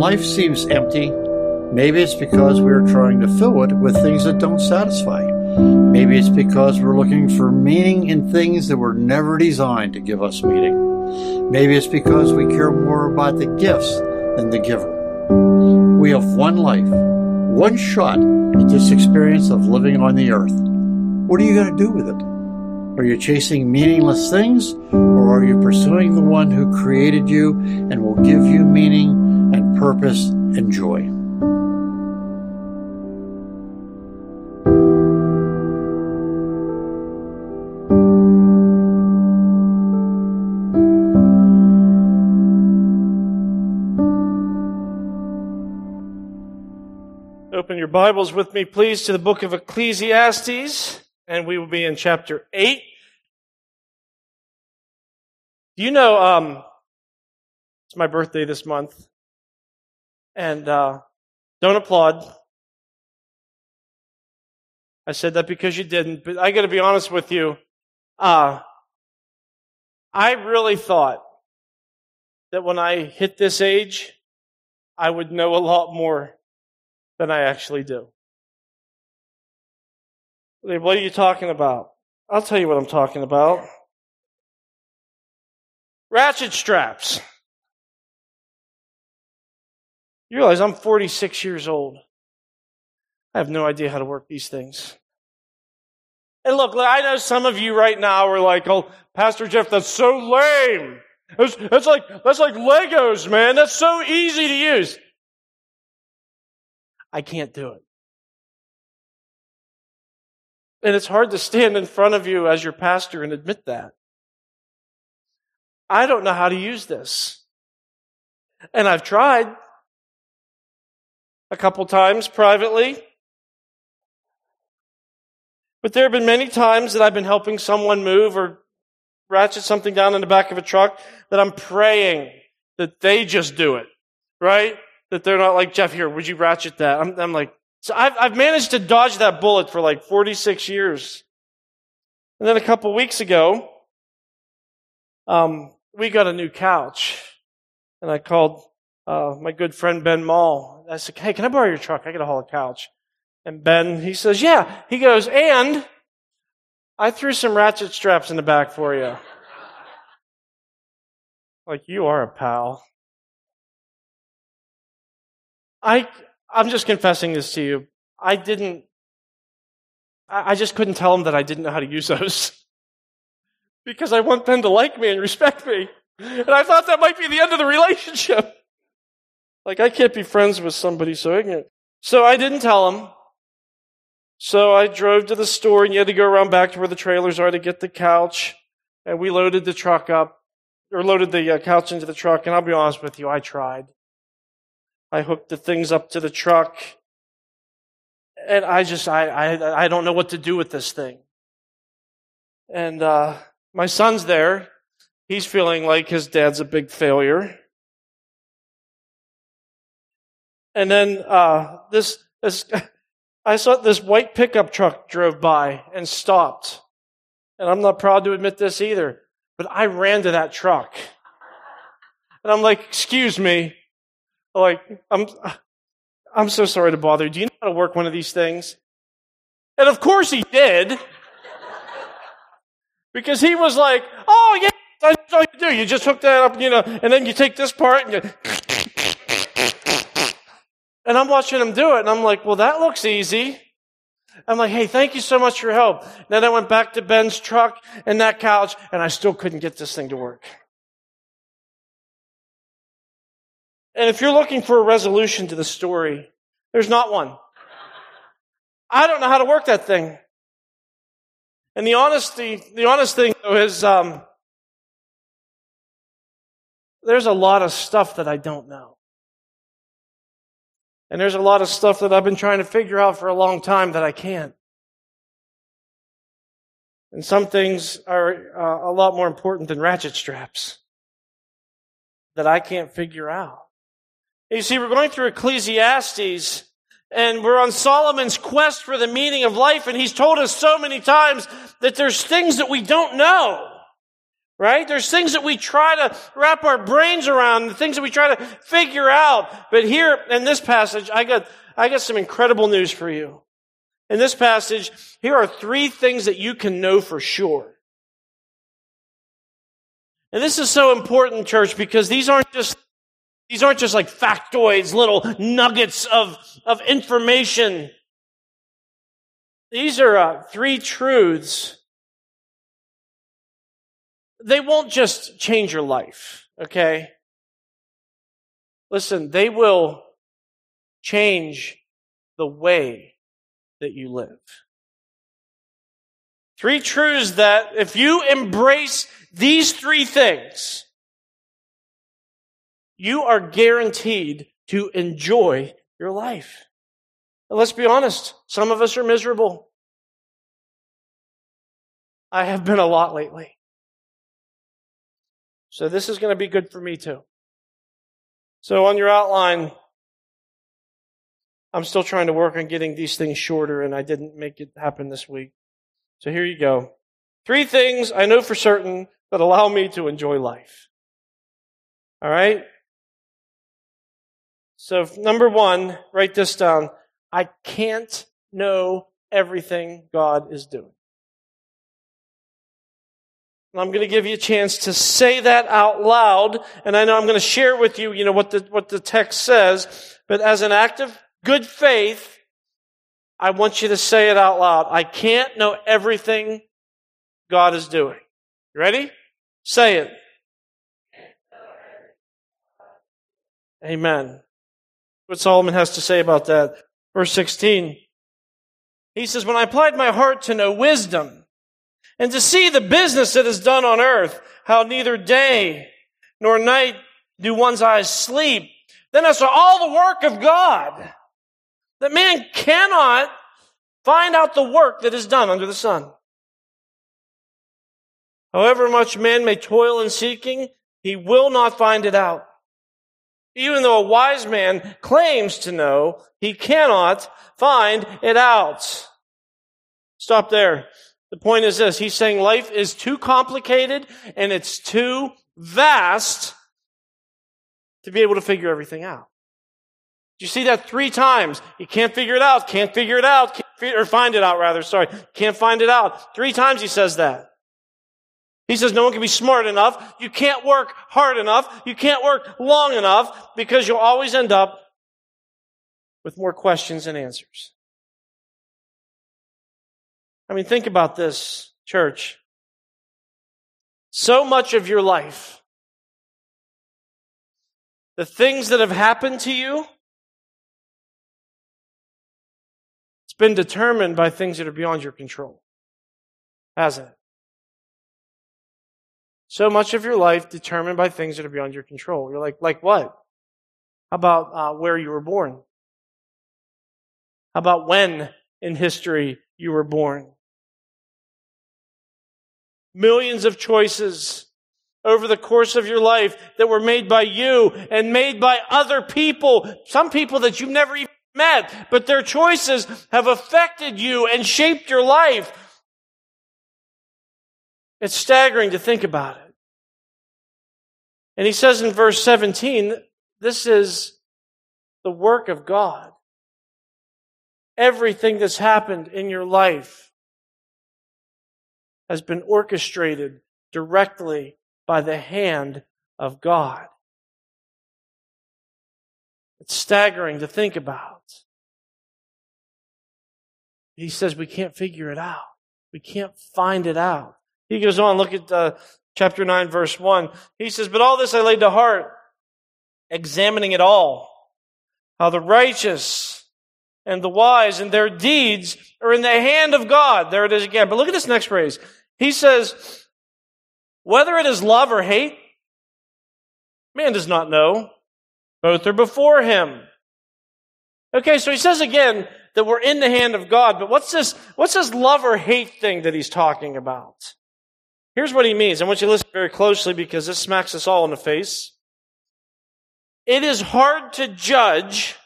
life seems empty, maybe it's because we are trying to fill it with things that don't satisfy. Maybe it's because we're looking for meaning in things that were never designed to give us meaning. Maybe it's because we care more about the gifts than the giver. We have one life, one shot at this experience of living on the earth. What are you going to do with it? Are you chasing meaningless things, or are you pursuing the one who created you and will give you meaning and purpose and joy? Open your Bibles with me, please, to the book of Ecclesiastes, and we will be in chapter 8. Do you know, um, it's my birthday this month, and uh, don't applaud. I said that because you didn't, but I got to be honest with you. Uh, I really thought that when I hit this age, I would know a lot more than I actually do. What are you talking about? I'll tell you what I'm talking about. Ratchet straps. You realize I'm 46 years old. I have no idea how to work these things. And look, I know some of you right now are like, oh, Pastor Jeff, that's so lame. That's, that's like, that's like Legos, man. That's so easy to use. I can't do it. And it's hard to stand in front of you as your pastor and admit that. I don't know how to use this. And I've tried a couple times privately. But there have been many times that I've been helping someone move or ratchet something down in the back of a truck that I'm praying that they just do it, right? that they're not like, Jeff, here, would you ratchet that? I'm, I'm like, so I've, I've managed to dodge that bullet for like 46 years. And then a couple weeks ago, um, we got a new couch. And I called uh, my good friend Ben Mall. I said, hey, can I borrow your truck? I got to haul a couch. And Ben, he says, yeah. He goes, and I threw some ratchet straps in the back for you. like, you are a pal. I, I'm just confessing this to you. I didn't, I just couldn't tell him that I didn't know how to use those. because I want Ben to like me and respect me. And I thought that might be the end of the relationship. Like, I can't be friends with somebody so ignorant. So I didn't tell him. So I drove to the store and you had to go around back to where the trailers are to get the couch. And we loaded the truck up, or loaded the uh, couch into the truck. And I'll be honest with you, I tried. I hooked the things up to the truck. And I just, I, I, I don't know what to do with this thing. And, uh, my son's there. He's feeling like his dad's a big failure. And then, uh, this, this, I saw this white pickup truck drove by and stopped. And I'm not proud to admit this either, but I ran to that truck. And I'm like, excuse me, like, I'm, I'm so sorry to bother. Do you know how to work one of these things? And of course he did. because he was like, oh yeah, that's all you do. You just hook that up, you know, and then you take this part and you. And I'm watching him do it, and I'm like, well, that looks easy. I'm like, hey, thank you so much for your help. Then I went back to Ben's truck and that couch, and I still couldn't get this thing to work. And if you're looking for a resolution to the story, there's not one. I don't know how to work that thing. And the honesty, the honest thing though is, um, there's a lot of stuff that I don't know. And there's a lot of stuff that I've been trying to figure out for a long time that I can't. And some things are uh, a lot more important than ratchet straps that I can't figure out. You see, we're going through Ecclesiastes and we're on Solomon's quest for the meaning of life and he's told us so many times that there's things that we don't know. Right? There's things that we try to wrap our brains around, the things that we try to figure out. But here in this passage, I got, I got some incredible news for you. In this passage, here are three things that you can know for sure. And this is so important, church, because these aren't just, these aren't just like factoids, little nuggets of, of information. These are uh, three truths they won't just change your life, okay? Listen, they will change the way that you live. Three truths that if you embrace these three things, you are guaranteed to enjoy your life. And let's be honest, some of us are miserable. I have been a lot lately. So this is going to be good for me too. So on your outline, I'm still trying to work on getting these things shorter and I didn't make it happen this week. So here you go. Three things I know for certain that allow me to enjoy life. All right? So number one, write this down. I can't know everything God is doing. I'm going to give you a chance to say that out loud. And I know I'm going to share with you, you know, what the, what the text says. But as an act of good faith, I want you to say it out loud. I can't know everything God is doing. You ready? Say it. Amen. What Solomon has to say about that. Verse 16. He says, When I applied my heart to know wisdom, and to see the business that is done on earth, how neither day nor night do one's eyes sleep. Then I saw all the work of God, that man cannot find out the work that is done under the sun. However much man may toil in seeking, he will not find it out. Even though a wise man claims to know, he cannot find it out. Stop there. The point is this. He's saying life is too complicated and it's too vast to be able to figure everything out. You see that three times. You can't figure it out, can't figure it out, or find it out rather, sorry. Can't find it out. Three times he says that. He says no one can be smart enough. You can't work hard enough. You can't work long enough because you'll always end up with more questions than answers. I mean, think about this, church. So much of your life, the things that have happened to you, it's been determined by things that are beyond your control, hasn't it? So much of your life determined by things that are beyond your control. You're like, like what? How about uh, where you were born? How about when in history you were born? Millions of choices over the course of your life that were made by you and made by other people, some people that you've never even met, but their choices have affected you and shaped your life. It's staggering to think about it. And he says in verse 17, this is the work of God. Everything that's happened in your life has been orchestrated directly by the hand of God. It's staggering to think about. He says we can't figure it out. We can't find it out. He goes on, look at uh, chapter 9, verse 1. He says, But all this I laid to heart, examining it all, how the righteous and the wise and their deeds are in the hand of God. There it is again. But look at this next phrase. He says, whether it is love or hate, man does not know. Both are before him. Okay, so he says again that we're in the hand of God, but what's this, what's this love or hate thing that he's talking about? Here's what he means. I want you to listen very closely because this smacks us all in the face. It is hard to judge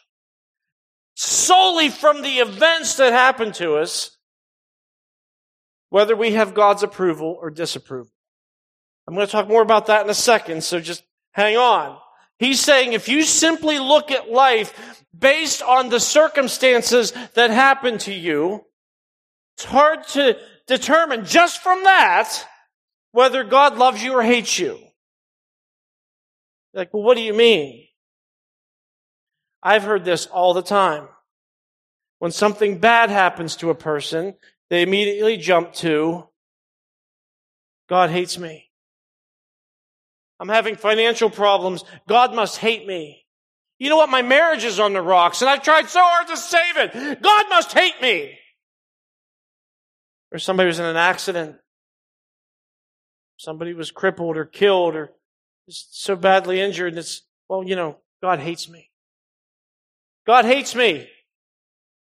solely from the events that happen to us whether we have God's approval or disapproval. I'm going to talk more about that in a second, so just hang on. He's saying if you simply look at life based on the circumstances that happen to you, it's hard to determine just from that whether God loves you or hates you. Like, well, what do you mean? I've heard this all the time. When something bad happens to a person, they immediately jump to, God hates me. I'm having financial problems. God must hate me. You know what? My marriage is on the rocks and I've tried so hard to save it. God must hate me. Or somebody was in an accident. Somebody was crippled or killed or so badly injured. And it's, well, you know, God hates me. God hates me.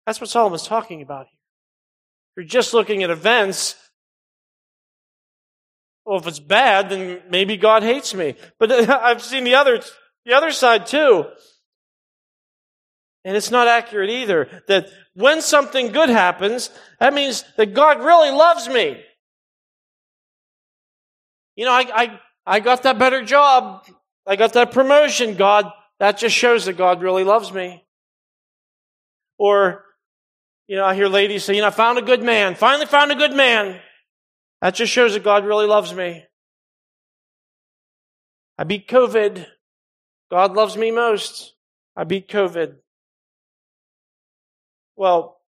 That's what Solomon's talking about here. You're just looking at events, well, if it's bad, then maybe God hates me. But I've seen the other, the other side too. And it's not accurate either. That when something good happens, that means that God really loves me. You know, I, I, I got that better job. I got that promotion. God, that just shows that God really loves me. Or, you know, I hear ladies say, you know, I found a good man. Finally found a good man. That just shows that God really loves me. I beat COVID. God loves me most. I beat COVID. Well,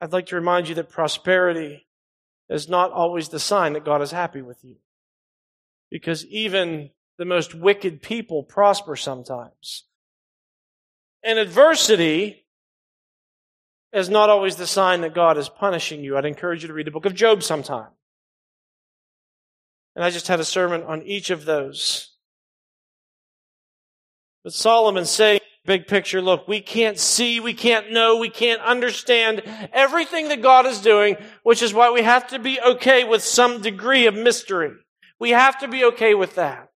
I'd like to remind you that prosperity is not always the sign that God is happy with you. Because even the most wicked people prosper sometimes. And adversity is not always the sign that God is punishing you. I'd encourage you to read the book of Job sometime. And I just had a sermon on each of those. But Solomon's saying, big picture, look, we can't see, we can't know, we can't understand everything that God is doing, which is why we have to be okay with some degree of mystery. We have to be okay with that.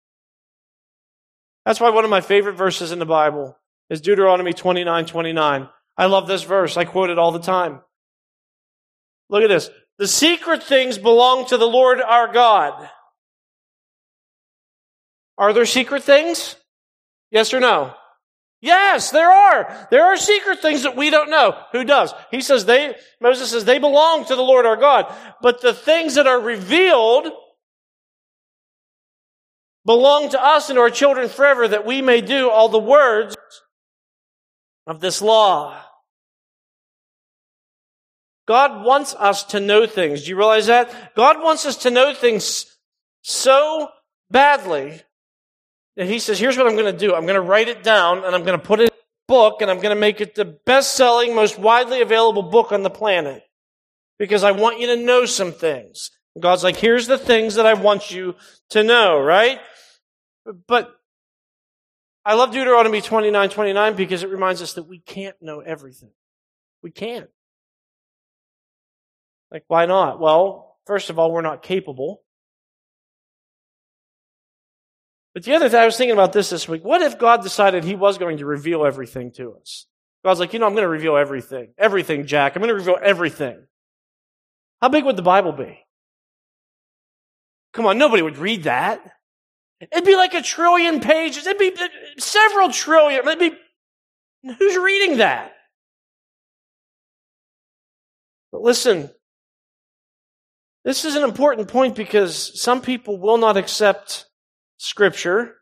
That's why one of my favorite verses in the Bible is Deuteronomy 29, 29. I love this verse. I quote it all the time. Look at this. The secret things belong to the Lord our God. Are there secret things? Yes or no? Yes, there are. There are secret things that we don't know. Who does? He says they, Moses says they belong to the Lord our God. But the things that are revealed belong to us and our children forever that we may do all the words of this law. God wants us to know things. Do you realize that? God wants us to know things so badly that He says, here's what I'm going to do. I'm going to write it down and I'm going to put it in a book and I'm going to make it the best selling, most widely available book on the planet. Because I want you to know some things. God's like, here's the things that I want you to know, right? But I love Deuteronomy 29, 29 because it reminds us that we can't know everything. We can't. Like, why not? Well, first of all, we're not capable. But the other thing, I was thinking about this this week. What if God decided He was going to reveal everything to us? God's like, you know, I'm going to reveal everything. Everything, Jack. I'm going to reveal everything. How big would the Bible be? Come on, nobody would read that. It'd be like a trillion pages. It'd be several trillion. It'd be, who's reading that? But listen, this is an important point because some people will not accept Scripture.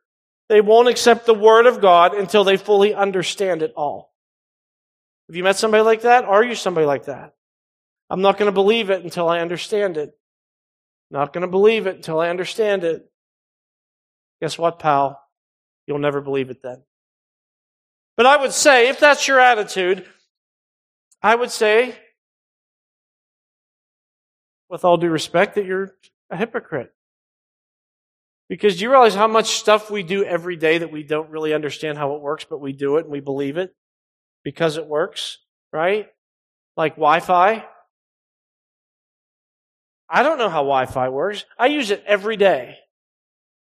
They won't accept the Word of God until they fully understand it all. Have you met somebody like that? Are you somebody like that? I'm not going to believe it until I understand it. Not going to believe it until I understand it. Guess what, pal? You'll never believe it then. But I would say, if that's your attitude, I would say with all due respect, that you're a hypocrite. Because do you realize how much stuff we do every day that we don't really understand how it works, but we do it and we believe it because it works, right? Like Wi Fi. I don't know how Wi Fi works. I use it every day.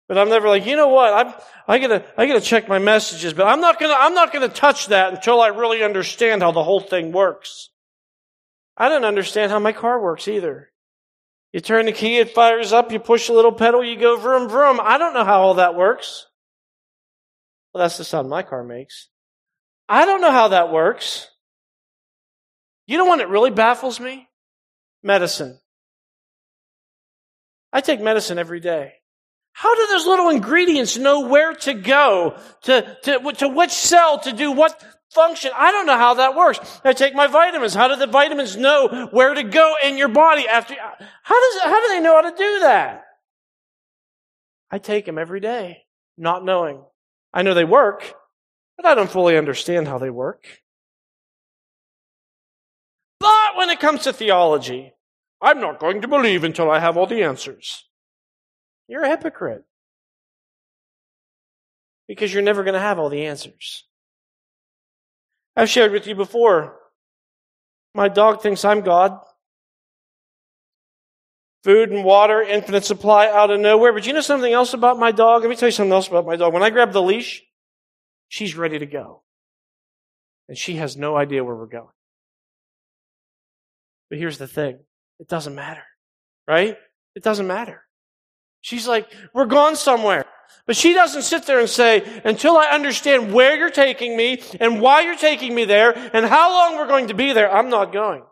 But I'm never like, you know what? I'm, I gotta, I gotta check my messages, but I'm not gonna, I'm not gonna touch that until I really understand how the whole thing works. I don't understand how my car works either. You turn the key, it fires up, you push a little pedal, you go vroom vroom. I don't know how all that works. Well, that's the sound my car makes. I don't know how that works. You know what it really baffles me? Medicine. I take medicine every day. How do those little ingredients know where to go, to, to, to which cell to do what function? I don't know how that works. I take my vitamins. How do the vitamins know where to go in your body after? How does, how do they know how to do that? I take them every day, not knowing. I know they work, but I don't fully understand how they work. But when it comes to theology, I'm not going to believe until I have all the answers. You're a hypocrite. Because you're never going to have all the answers. I've shared with you before. My dog thinks I'm God. Food and water, infinite supply out of nowhere. But you know something else about my dog? Let me tell you something else about my dog. When I grab the leash, she's ready to go. And she has no idea where we're going. But here's the thing. It doesn't matter. Right? It doesn't matter. She's like, we're gone somewhere. But she doesn't sit there and say, until I understand where you're taking me and why you're taking me there and how long we're going to be there, I'm not going.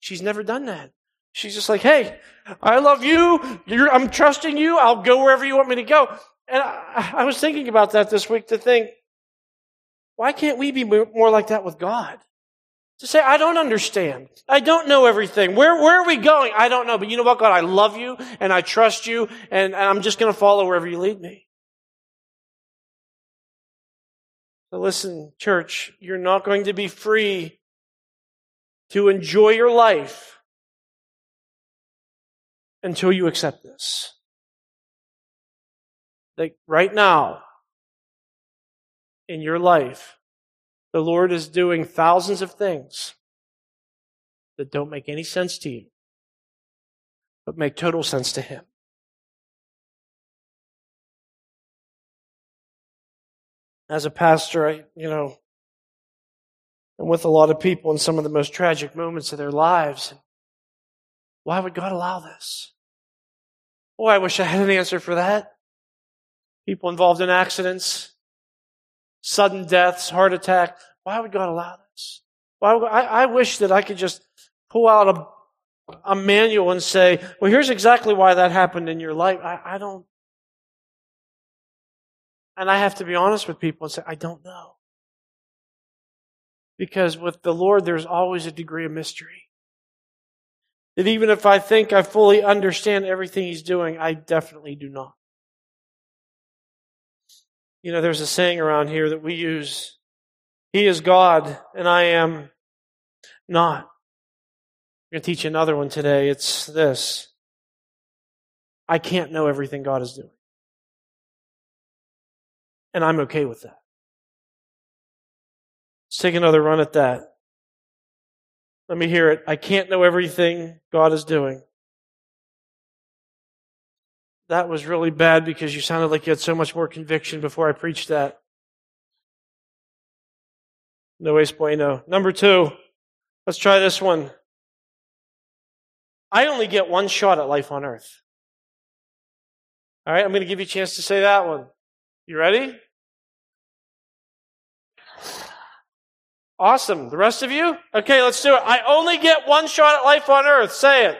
She's never done that. She's just like, hey, I love you. You're, I'm trusting you. I'll go wherever you want me to go. And I, I was thinking about that this week to think, why can't we be more like that with God? To say, I don't understand. I don't know everything. Where, where are we going? I don't know. But you know what, God? I love you and I trust you and, and I'm just going to follow wherever you lead me. So listen, church, you're not going to be free to enjoy your life until you accept this. Like right now, in your life, the Lord is doing thousands of things that don't make any sense to you, but make total sense to Him. As a pastor, I, you know, I'm with a lot of people in some of the most tragic moments of their lives. Why would God allow this? Oh, I wish I had an answer for that. People involved in accidents, sudden deaths, heart attack. Why would God allow this? Why I, I wish that I could just pull out a, a manual and say, well, here's exactly why that happened in your life. I, I don't. And I have to be honest with people and say, I don't know. Because with the Lord, there's always a degree of mystery. That even if I think I fully understand everything He's doing, I definitely do not. You know, there's a saying around here that we use He is God, and I am not. I'm going to teach you another one today. It's this I can't know everything God is doing. And I'm okay with that. Let's take another run at that. Let me hear it. I can't know everything God is doing that was really bad because you sounded like you had so much more conviction before I preached that. No es bueno. Number two, let's try this one. I only get one shot at life on earth. All right, I'm going to give you a chance to say that one. You ready? Awesome. The rest of you? Okay, let's do it. I only get one shot at life on earth. Say it.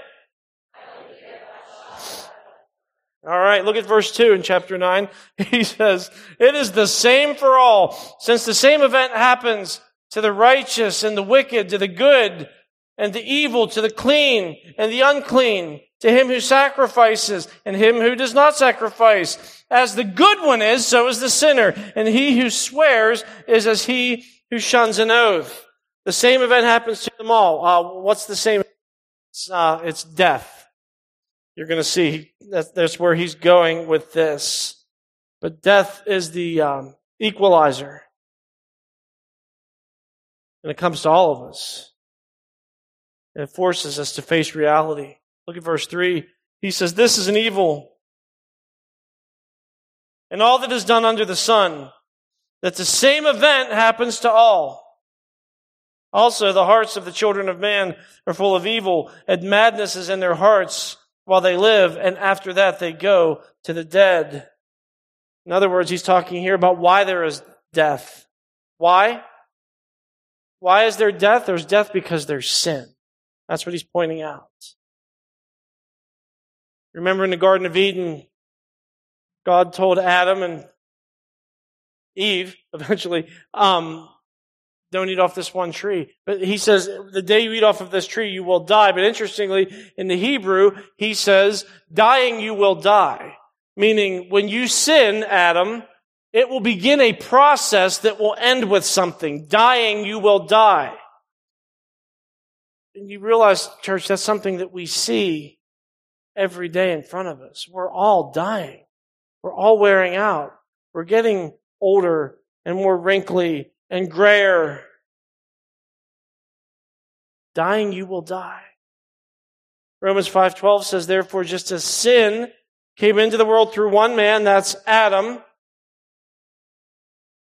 All right, look at verse 2 in chapter 9. He says, It is the same for all, since the same event happens to the righteous and the wicked, to the good and the evil, to the clean and the unclean, to him who sacrifices and him who does not sacrifice. As the good one is, so is the sinner, and he who swears is as he who shuns an oath. The same event happens to them all. Uh, what's the same? It's, uh, it's death. You're going to see that that's where he's going with this. But death is the um, equalizer. And it comes to all of us. And it forces us to face reality. Look at verse 3. He says, This is an evil. And all that is done under the sun, that the same event happens to all. Also, the hearts of the children of man are full of evil, and madness is in their hearts. While they live, and after that they go to the dead. In other words, he's talking here about why there is death. Why? Why is there death? There's death because there's sin. That's what he's pointing out. Remember in the Garden of Eden, God told Adam and Eve, eventually, um, don't eat off this one tree. But he says, the day you eat off of this tree, you will die. But interestingly, in the Hebrew, he says, dying you will die. Meaning, when you sin, Adam, it will begin a process that will end with something. Dying, you will die. And you realize, church, that's something that we see every day in front of us. We're all dying. We're all wearing out. We're getting older and more wrinkly and grayer. Dying, you will die. Romans 5:12 says therefore just as sin came into the world through one man that's Adam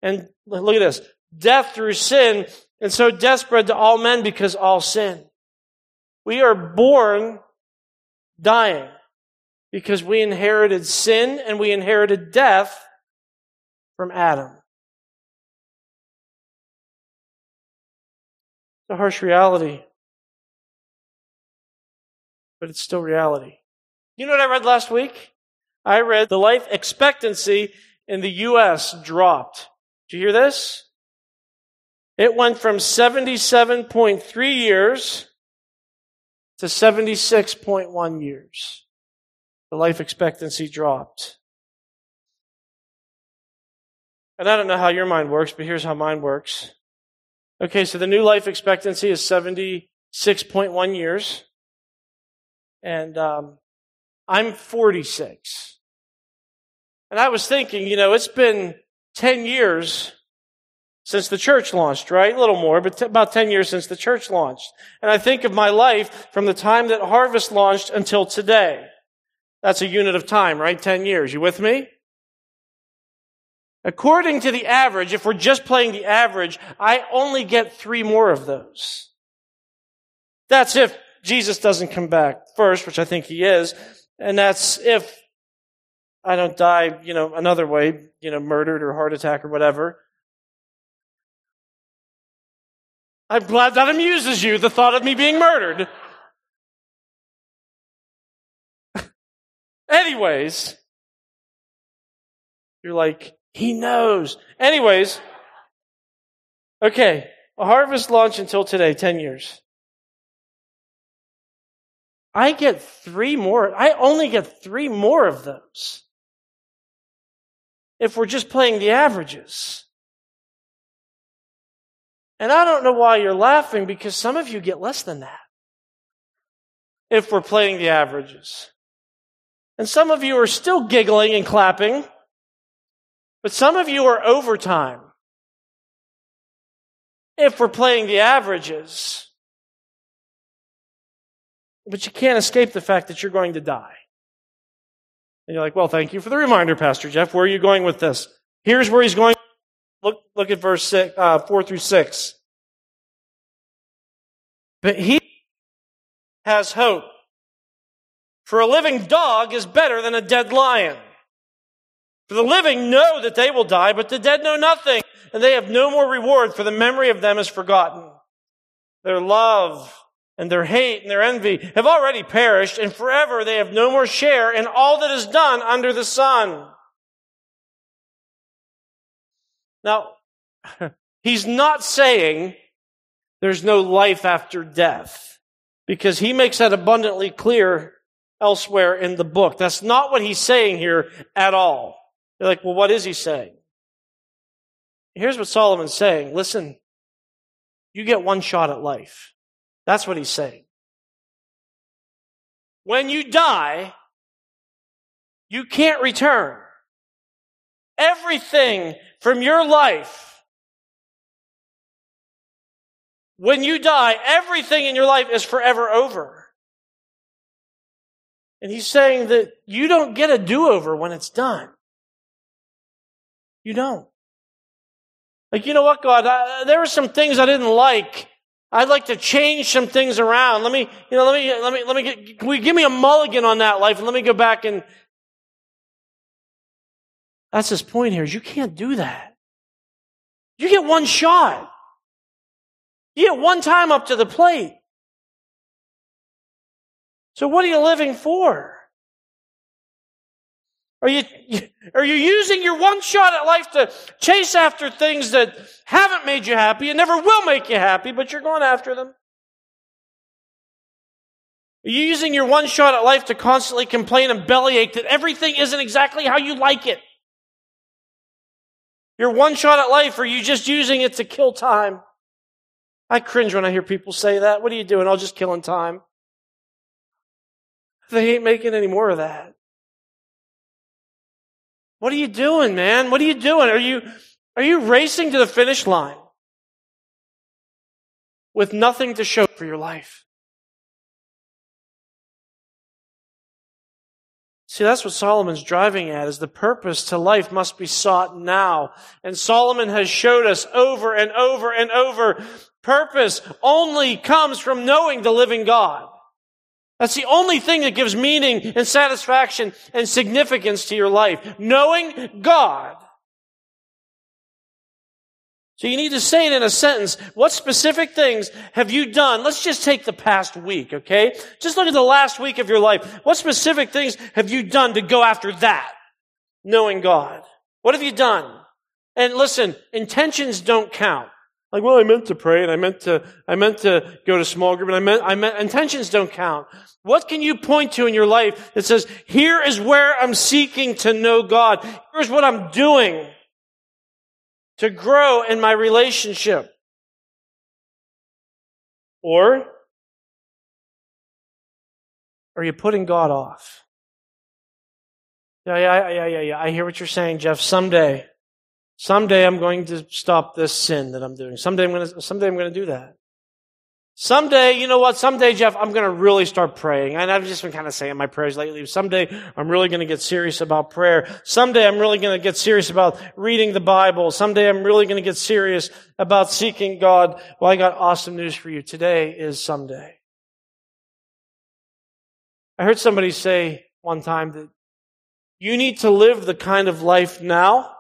and look at this death through sin and so death spread to all men because all sin we are born dying because we inherited sin and we inherited death from Adam. It's a harsh reality, but it's still reality. You know what I read last week? I read the life expectancy in the U.S. dropped. Did you hear this? It went from 77.3 years to 76.1 years. The life expectancy dropped. And I don't know how your mind works, but here's how mine works. Okay, so the new life expectancy is 76.1 years. And um, I'm 46. And I was thinking, you know, it's been 10 years since the church launched, right? A little more, but t- about 10 years since the church launched. And I think of my life from the time that Harvest launched until today. That's a unit of time, right? 10 years. You with me? According to the average, if we're just playing the average, I only get three more of those. That's if Jesus doesn't come back first, which I think he is. And that's if I don't die, you know, another way, you know, murdered or heart attack or whatever. I'm glad that amuses you, the thought of me being murdered. Anyways, you're like, he knows. Anyways, okay, a harvest launch until today, 10 years. I get three more, I only get three more of those. If we're just playing the averages. And I don't know why you're laughing because some of you get less than that. If we're playing the averages. And some of you are still giggling and clapping, but some of you are overtime. If we're playing the averages. But you can't escape the fact that you're going to die. And you're like, well, thank you for the reminder, Pastor Jeff. Where are you going with this? Here's where he's going Look, look at verse six, uh, 4 through 6. But he has hope. For a living dog is better than a dead lion. For the living know that they will die, but the dead know nothing, and they have no more reward, for the memory of them is forgotten. Their love and their hate and their envy have already perished, and forever they have no more share in all that is done under the sun. Now, he's not saying there's no life after death because he makes that abundantly clear elsewhere in the book. That's not what he's saying here at all. You're like, well, what is he saying? Here's what Solomon's saying. Listen, you get one shot at life. That's what he's saying. When you die, you can't return. Everything from your life, when you die, everything in your life is forever over. And he's saying that you don't get a do over when it's done. You don't. Like, you know what, God? I, there were some things I didn't like I'd like to change some things around. Let me, you know, let me, let me, let me get, we give me a mulligan on that life and let me go back and. That's his point here is you can't do that. You get one shot. You get one time up to the plate. So what are you living for? Are you, are you using your one shot at life to chase after things that haven't made you happy and never will make you happy, but you're going after them? Are you using your one shot at life to constantly complain and bellyache that everything isn't exactly how you like it? Your one shot at life, are you just using it to kill time? I cringe when I hear people say that. What are you doing? I'll just killing time. They ain't making any more of that. What are you doing, man? What are you doing? Are you, are you racing to the finish line with nothing to show for your life? See, that's what Solomon's driving at is the purpose to life must be sought now. And Solomon has showed us over and over and over purpose only comes from knowing the living God. That's the only thing that gives meaning and satisfaction and significance to your life. Knowing God. So you need to say it in a sentence. What specific things have you done? Let's just take the past week, okay? Just look at the last week of your life. What specific things have you done to go after that? Knowing God. What have you done? And listen, intentions don't count. Like, well, I meant to pray and I meant to, I meant to go to small group and I meant, I meant, intentions don't count. What can you point to in your life that says, here is where I'm seeking to know God. Here's what I'm doing to grow in my relationship. Or are you putting God off? Yeah, yeah, yeah, yeah, yeah. I hear what you're saying, Jeff. Someday, someday I'm going to stop this sin that I'm doing. Someday I'm going to, someday I'm going to do that. Someday, you know what? Someday, Jeff, I'm going to really start praying. And I've just been kind of saying my prayers lately. Someday, I'm really going to get serious about prayer. Someday, I'm really going to get serious about reading the Bible. Someday, I'm really going to get serious about seeking God. Well, I got awesome news for you. Today is someday. I heard somebody say one time that you need to live the kind of life now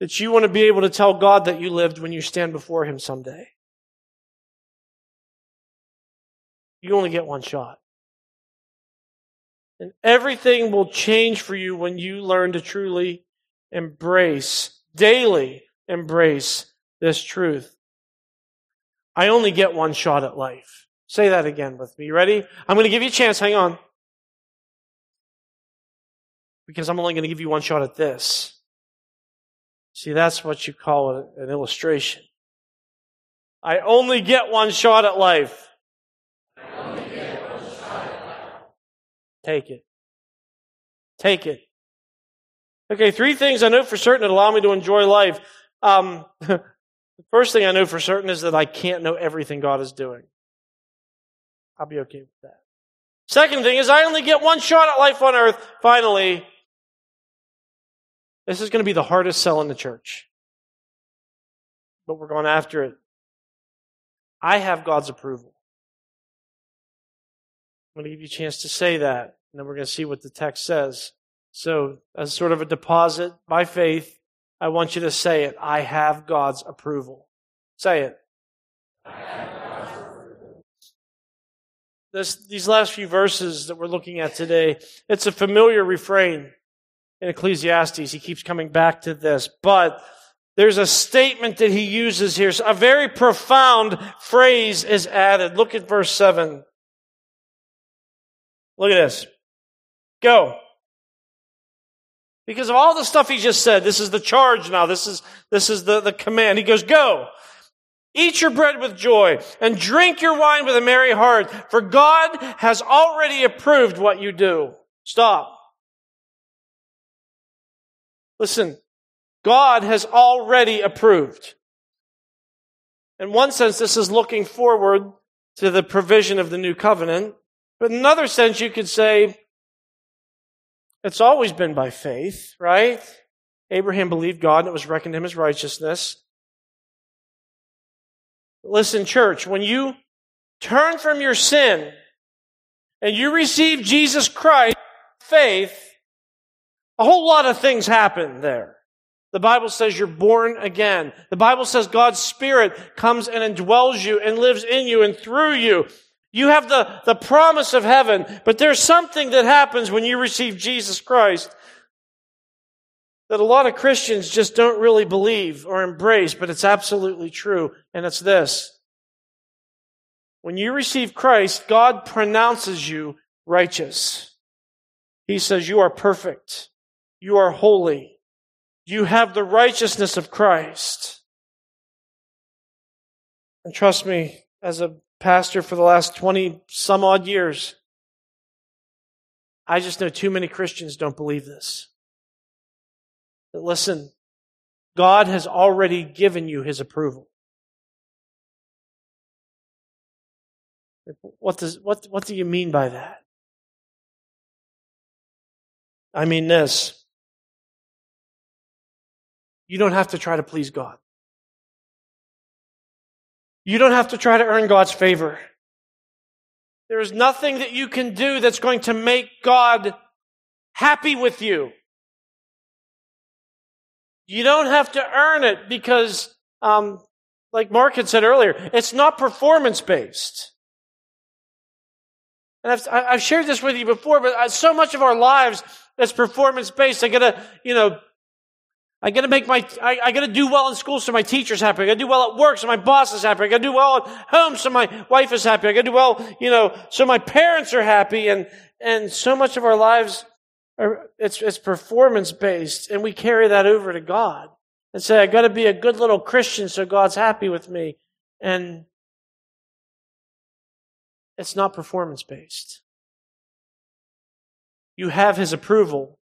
that you want to be able to tell God that you lived when you stand before Him someday. You only get one shot. And everything will change for you when you learn to truly embrace, daily embrace this truth. I only get one shot at life. Say that again with me. You ready? I'm going to give you a chance. Hang on. Because I'm only going to give you one shot at this. See, that's what you call an illustration. I only get one shot at life. Take it. Take it. Okay, three things I know for certain that allow me to enjoy life. Um, the first thing I know for certain is that I can't know everything God is doing. I'll be okay with that. Second thing is I only get one shot at life on earth. Finally, this is going to be the hardest sell in the church. But we're going after it. I have God's approval. I'm going to give you a chance to say that, and then we're going to see what the text says. So, as sort of a deposit by faith, I want you to say it. I have God's approval. Say it. This, these last few verses that we're looking at today, it's a familiar refrain in Ecclesiastes. He keeps coming back to this, but there's a statement that he uses here. A very profound phrase is added. Look at verse 7. Look at this. Go. Because of all the stuff he just said, this is the charge now. This is, this is the, the command. He goes, go. Eat your bread with joy and drink your wine with a merry heart, for God has already approved what you do. Stop. Listen, God has already approved. In one sense, this is looking forward to the provision of the new covenant. But in another sense, you could say it's always been by faith, right? Abraham believed God and it was reckoned to him as righteousness. Listen, church, when you turn from your sin and you receive Jesus Christ, faith, a whole lot of things happen there. The Bible says you're born again. The Bible says God's Spirit comes and indwells you and lives in you and through you. You have the, the promise of heaven, but there's something that happens when you receive Jesus Christ that a lot of Christians just don't really believe or embrace, but it's absolutely true. And it's this. When you receive Christ, God pronounces you righteous. He says you are perfect. You are holy. You have the righteousness of Christ. And trust me, as a pastor for the last 20 some odd years, I just know too many Christians don't believe this. But listen, God has already given you his approval. What does what what do you mean by that? I mean this. You don't have to try to please God. You don't have to try to earn God's favor. There is nothing that you can do that's going to make God happy with you. You don't have to earn it because, um, like Mark had said earlier, it's not performance based. And I've, I've shared this with you before, but uh, so much of our lives is performance based. I gotta, you know, I gotta make my, I, I, gotta do well in school so my teacher's happy. I gotta do well at work so my boss is happy. I gotta do well at home so my wife is happy. I gotta do well, you know, so my parents are happy. And, and so much of our lives are, it's, it's performance based and we carry that over to God and say, I gotta be a good little Christian so God's happy with me. And it's not performance based. You have His approval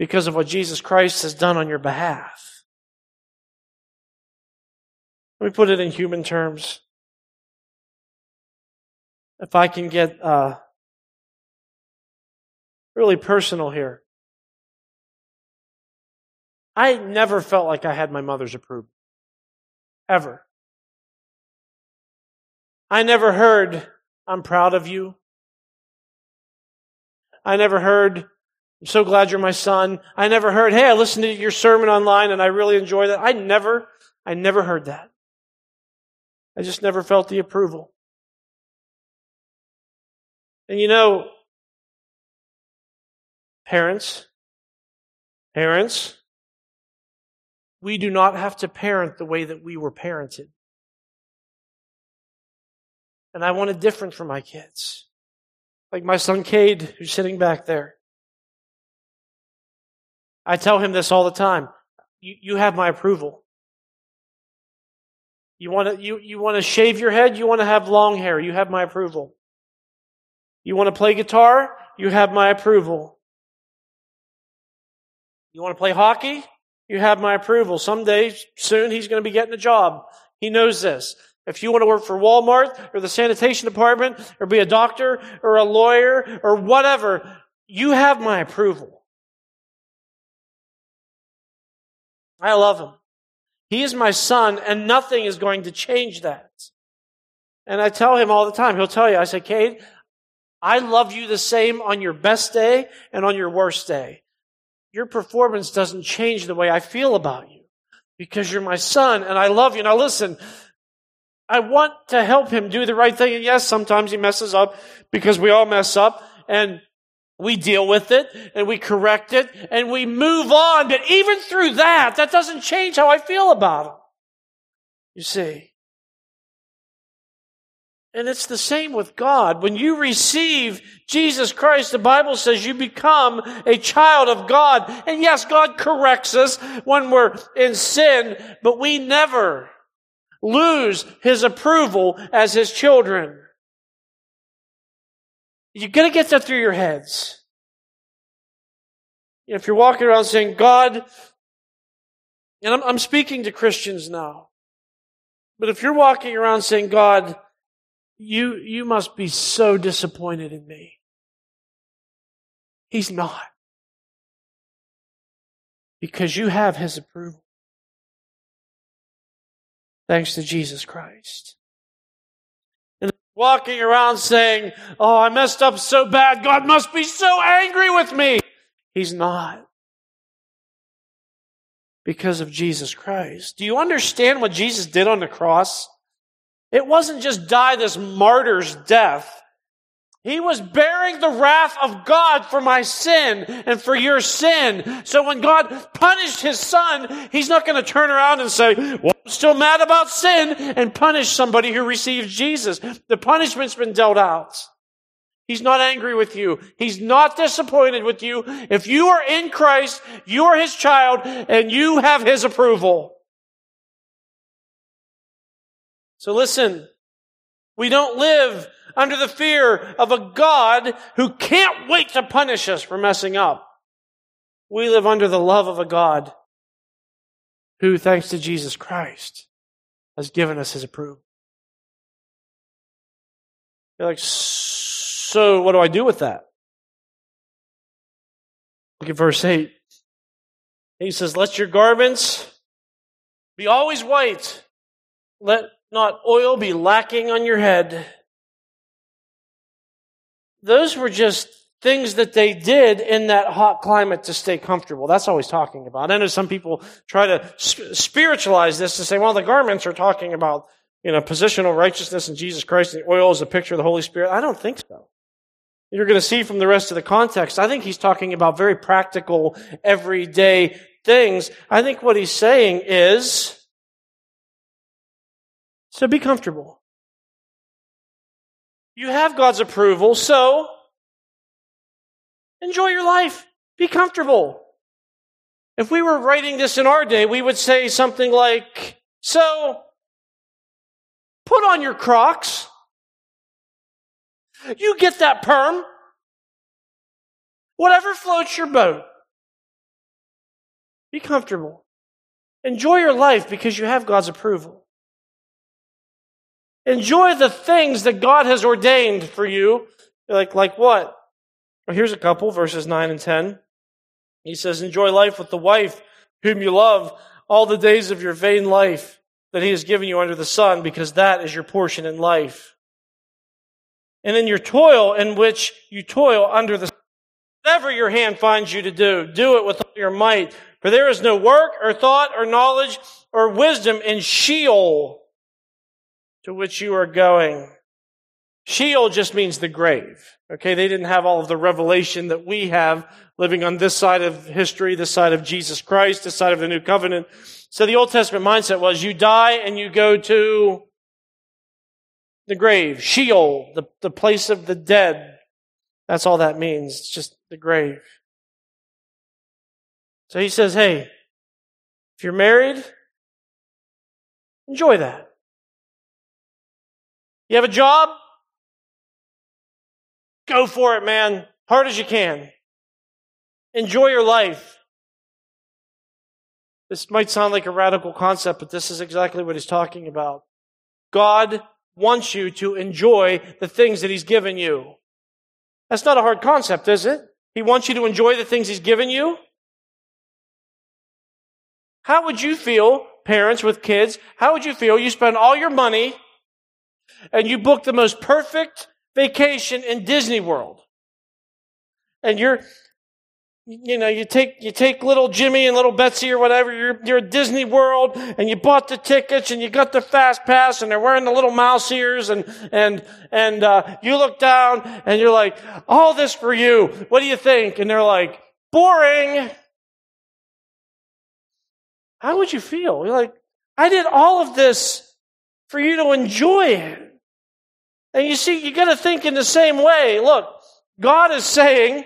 because of what Jesus Christ has done on your behalf. Let me put it in human terms. If I can get uh, really personal here. I never felt like I had my mother's approval. Ever. I never heard, I'm proud of you. I never heard, I'm so glad you're my son. I never heard, hey, I listened to your sermon online and I really enjoy that. I never, I never heard that. I just never felt the approval. And you know, parents, parents, we do not have to parent the way that we were parented. And I want it different for my kids. Like my son Cade, who's sitting back there. I tell him this all the time. You, you have my approval. You want to you, you want to shave your head? You want to have long hair? You have my approval. You want to play guitar? You have my approval. You want to play hockey? You have my approval. Someday soon he's going to be getting a job. He knows this. If you want to work for Walmart or the sanitation department or be a doctor or a lawyer or whatever, you have my approval. I love him. He is my son, and nothing is going to change that. And I tell him all the time, he'll tell you, I say, Cade, I love you the same on your best day and on your worst day. Your performance doesn't change the way I feel about you because you're my son and I love you. Now listen, I want to help him do the right thing. And yes, sometimes he messes up because we all mess up. And we deal with it and we correct it and we move on. But even through that, that doesn't change how I feel about him. You see. And it's the same with God. When you receive Jesus Christ, the Bible says you become a child of God. And yes, God corrects us when we're in sin, but we never lose His approval as His children. You're going to get that through your heads. If you're walking around saying, God, and I'm, I'm speaking to Christians now, but if you're walking around saying, God, you, you must be so disappointed in me. He's not. Because you have His approval. Thanks to Jesus Christ. Walking around saying, Oh, I messed up so bad. God must be so angry with me. He's not. Because of Jesus Christ. Do you understand what Jesus did on the cross? It wasn't just die this martyr's death. He was bearing the wrath of God for my sin and for your sin. So when God punished his son, he's not going to turn around and say, well, I'm still mad about sin and punish somebody who receives Jesus. The punishment's been dealt out. He's not angry with you. He's not disappointed with you. If you are in Christ, you are his child and you have his approval. So listen, we don't live under the fear of a God who can't wait to punish us for messing up. We live under the love of a God who, thanks to Jesus Christ, has given us his approval. You're like, so what do I do with that? Look at verse 8. He says, Let your garments be always white. Let not oil be lacking on your head those were just things that they did in that hot climate to stay comfortable. That's all he's talking about. I know some people try to spiritualize this to say, well, the garments are talking about, you know, positional righteousness in Jesus Christ. The oil is a picture of the Holy Spirit. I don't think so. You're going to see from the rest of the context. I think he's talking about very practical, everyday things. I think what he's saying is, so be comfortable. You have God's approval, so enjoy your life. Be comfortable. If we were writing this in our day, we would say something like, so put on your crocs. You get that perm. Whatever floats your boat. Be comfortable. Enjoy your life because you have God's approval. Enjoy the things that God has ordained for you. Like, like what? Well, here's a couple, verses 9 and 10. He says, Enjoy life with the wife whom you love all the days of your vain life that he has given you under the sun, because that is your portion in life. And in your toil in which you toil under the sun, whatever your hand finds you to do, do it with all your might. For there is no work or thought or knowledge or wisdom in Sheol to which you are going. Sheol just means the grave. Okay, they didn't have all of the revelation that we have living on this side of history, this side of Jesus Christ, this side of the new covenant. So the Old Testament mindset was you die and you go to the grave, Sheol, the, the place of the dead. That's all that means. It's just the grave. So he says, hey, if you're married, enjoy that. You have a job? Go for it, man. Hard as you can. Enjoy your life. This might sound like a radical concept, but this is exactly what he's talking about. God wants you to enjoy the things that he's given you. That's not a hard concept, is it? He wants you to enjoy the things he's given you. How would you feel, parents with kids? How would you feel? You spend all your money and you book the most perfect vacation in Disney World. And you're, you know, you take, you take little Jimmy and little Betsy or whatever, you're, you're at Disney World and you bought the tickets and you got the fast pass and they're wearing the little mouse ears and, and, and, uh, you look down and you're like, all this for you. What do you think? And they're like, boring. How would you feel? You're like, I did all of this for you to enjoy it. And you see, you got to think in the same way. Look, God is saying,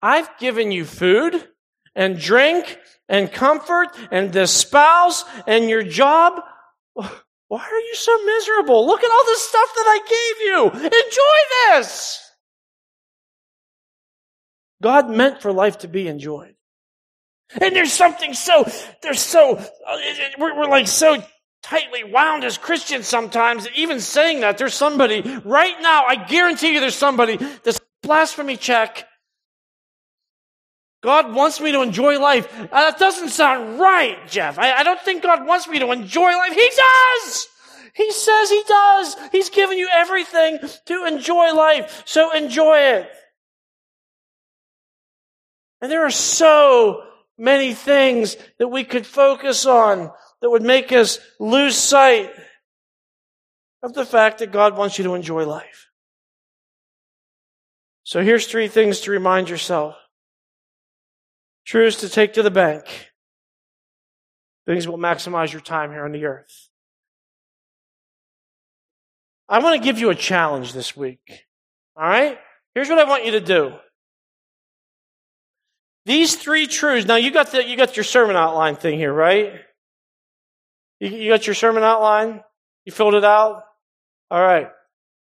I've given you food and drink and comfort and the spouse and your job. Why are you so miserable? Look at all the stuff that I gave you. Enjoy this. God meant for life to be enjoyed. And there's something so, there's so, uh, we're, we're like so tightly wound as Christians sometimes. Even saying that, there's somebody right now, I guarantee you there's somebody that's blasphemy check. God wants me to enjoy life. Uh, that doesn't sound right, Jeff. I, I don't think God wants me to enjoy life. He does! He says he does. He's given you everything to enjoy life. So enjoy it. And there are so many things that we could focus on that would make us lose sight of the fact that God wants you to enjoy life. So here's three things to remind yourself. Truths to take to the bank. Things will maximize your time here on the earth. I want to give you a challenge this week. All right? Here's what I want you to do. These three truths. Now you got the, you got your sermon outline thing here, right? You, you got your sermon outline? You filled it out? All right.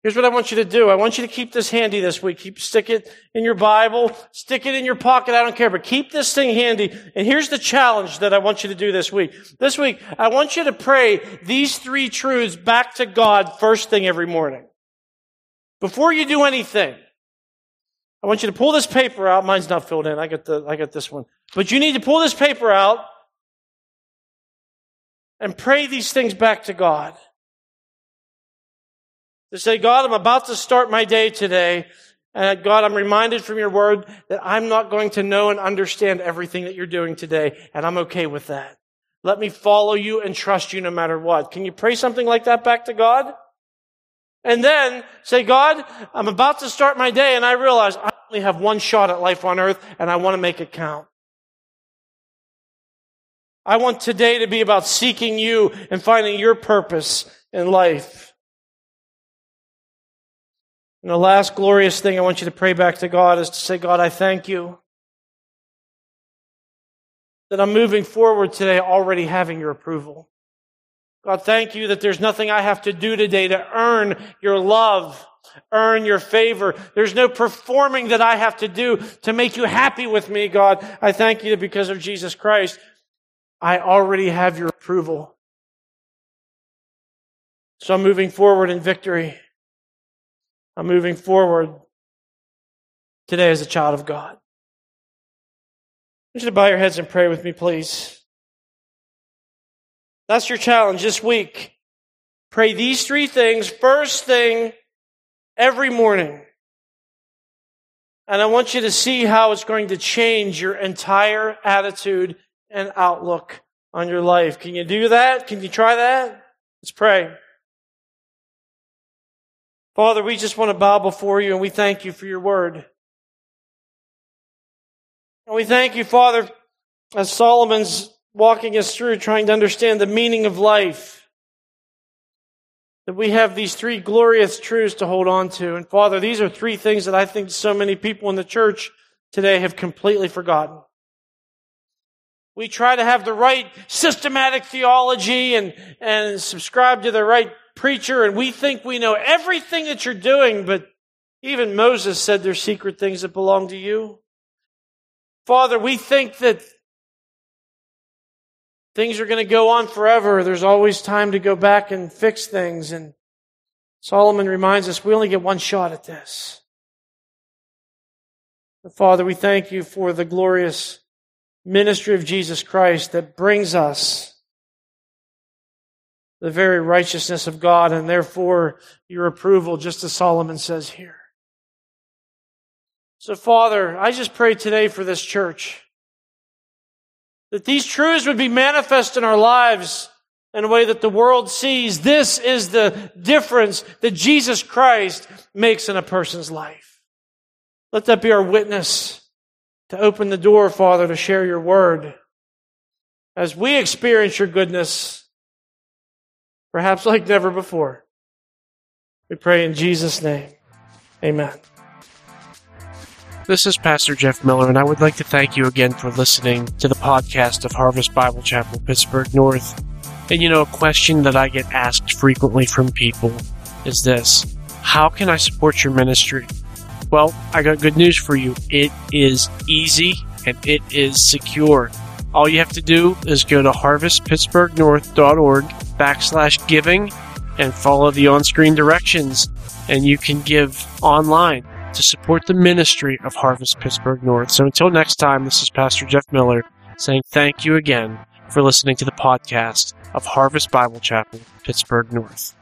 Here's what I want you to do. I want you to keep this handy this week. Keep, stick it in your Bible, stick it in your pocket. I don't care, but keep this thing handy. And here's the challenge that I want you to do this week. This week, I want you to pray these three truths back to God first thing every morning. Before you do anything, I want you to pull this paper out. Mine's not filled in. I got the, I got this one. But you need to pull this paper out and pray these things back to God to say, God, I'm about to start my day today. And God, I'm reminded from your word that I'm not going to know and understand everything that you're doing today. And I'm okay with that. Let me follow you and trust you no matter what. Can you pray something like that back to God? And then say, God, I'm about to start my day and I realize I only have one shot at life on earth and I want to make it count. I want today to be about seeking you and finding your purpose in life. And the last glorious thing I want you to pray back to God is to say, God, I thank you that I'm moving forward today already having your approval. God, thank you that there's nothing I have to do today to earn your love, earn your favor. There's no performing that I have to do to make you happy with me, God. I thank you because of Jesus Christ, I already have your approval. So I'm moving forward in victory. I'm moving forward today as a child of God. I want you to bow your heads and pray with me, please. That's your challenge this week. Pray these three things first thing every morning. And I want you to see how it's going to change your entire attitude and outlook on your life. Can you do that? Can you try that? Let's pray. Father, we just want to bow before you and we thank you for your word. And we thank you, Father, as Solomon's walking us through trying to understand the meaning of life, that we have these three glorious truths to hold on to. And Father, these are three things that I think so many people in the church today have completely forgotten. We try to have the right systematic theology and, and subscribe to the right preacher and we think we know everything that you're doing, but even Moses said there's secret things that belong to you. Father, we think that things are going to go on forever. There's always time to go back and fix things. And Solomon reminds us we only get one shot at this. But Father, we thank you for the glorious ministry of Jesus Christ that brings us the very righteousness of God and therefore your approval, just as Solomon says here. So, Father, I just pray today for this church that these truths would be manifest in our lives in a way that the world sees. This is the difference that Jesus Christ makes in a person's life. Let that be our witness to open the door, Father, to share your word. As we experience your goodness, perhaps like never before. We pray in Jesus' name. Amen. This is Pastor Jeff Miller, and I would like to thank you again for listening to the podcast of Harvest Bible Chapel, Pittsburgh North. And you know, a question that I get asked frequently from people is this How can I support your ministry? Well, I got good news for you. It is easy and it is secure. All you have to do is go to harvestpittsburghnorth.org backslash giving and follow the on screen directions, and you can give online to support the ministry of Harvest Pittsburgh North. So until next time, this is Pastor Jeff Miller saying thank you again for listening to the podcast of Harvest Bible Chapel, Pittsburgh North.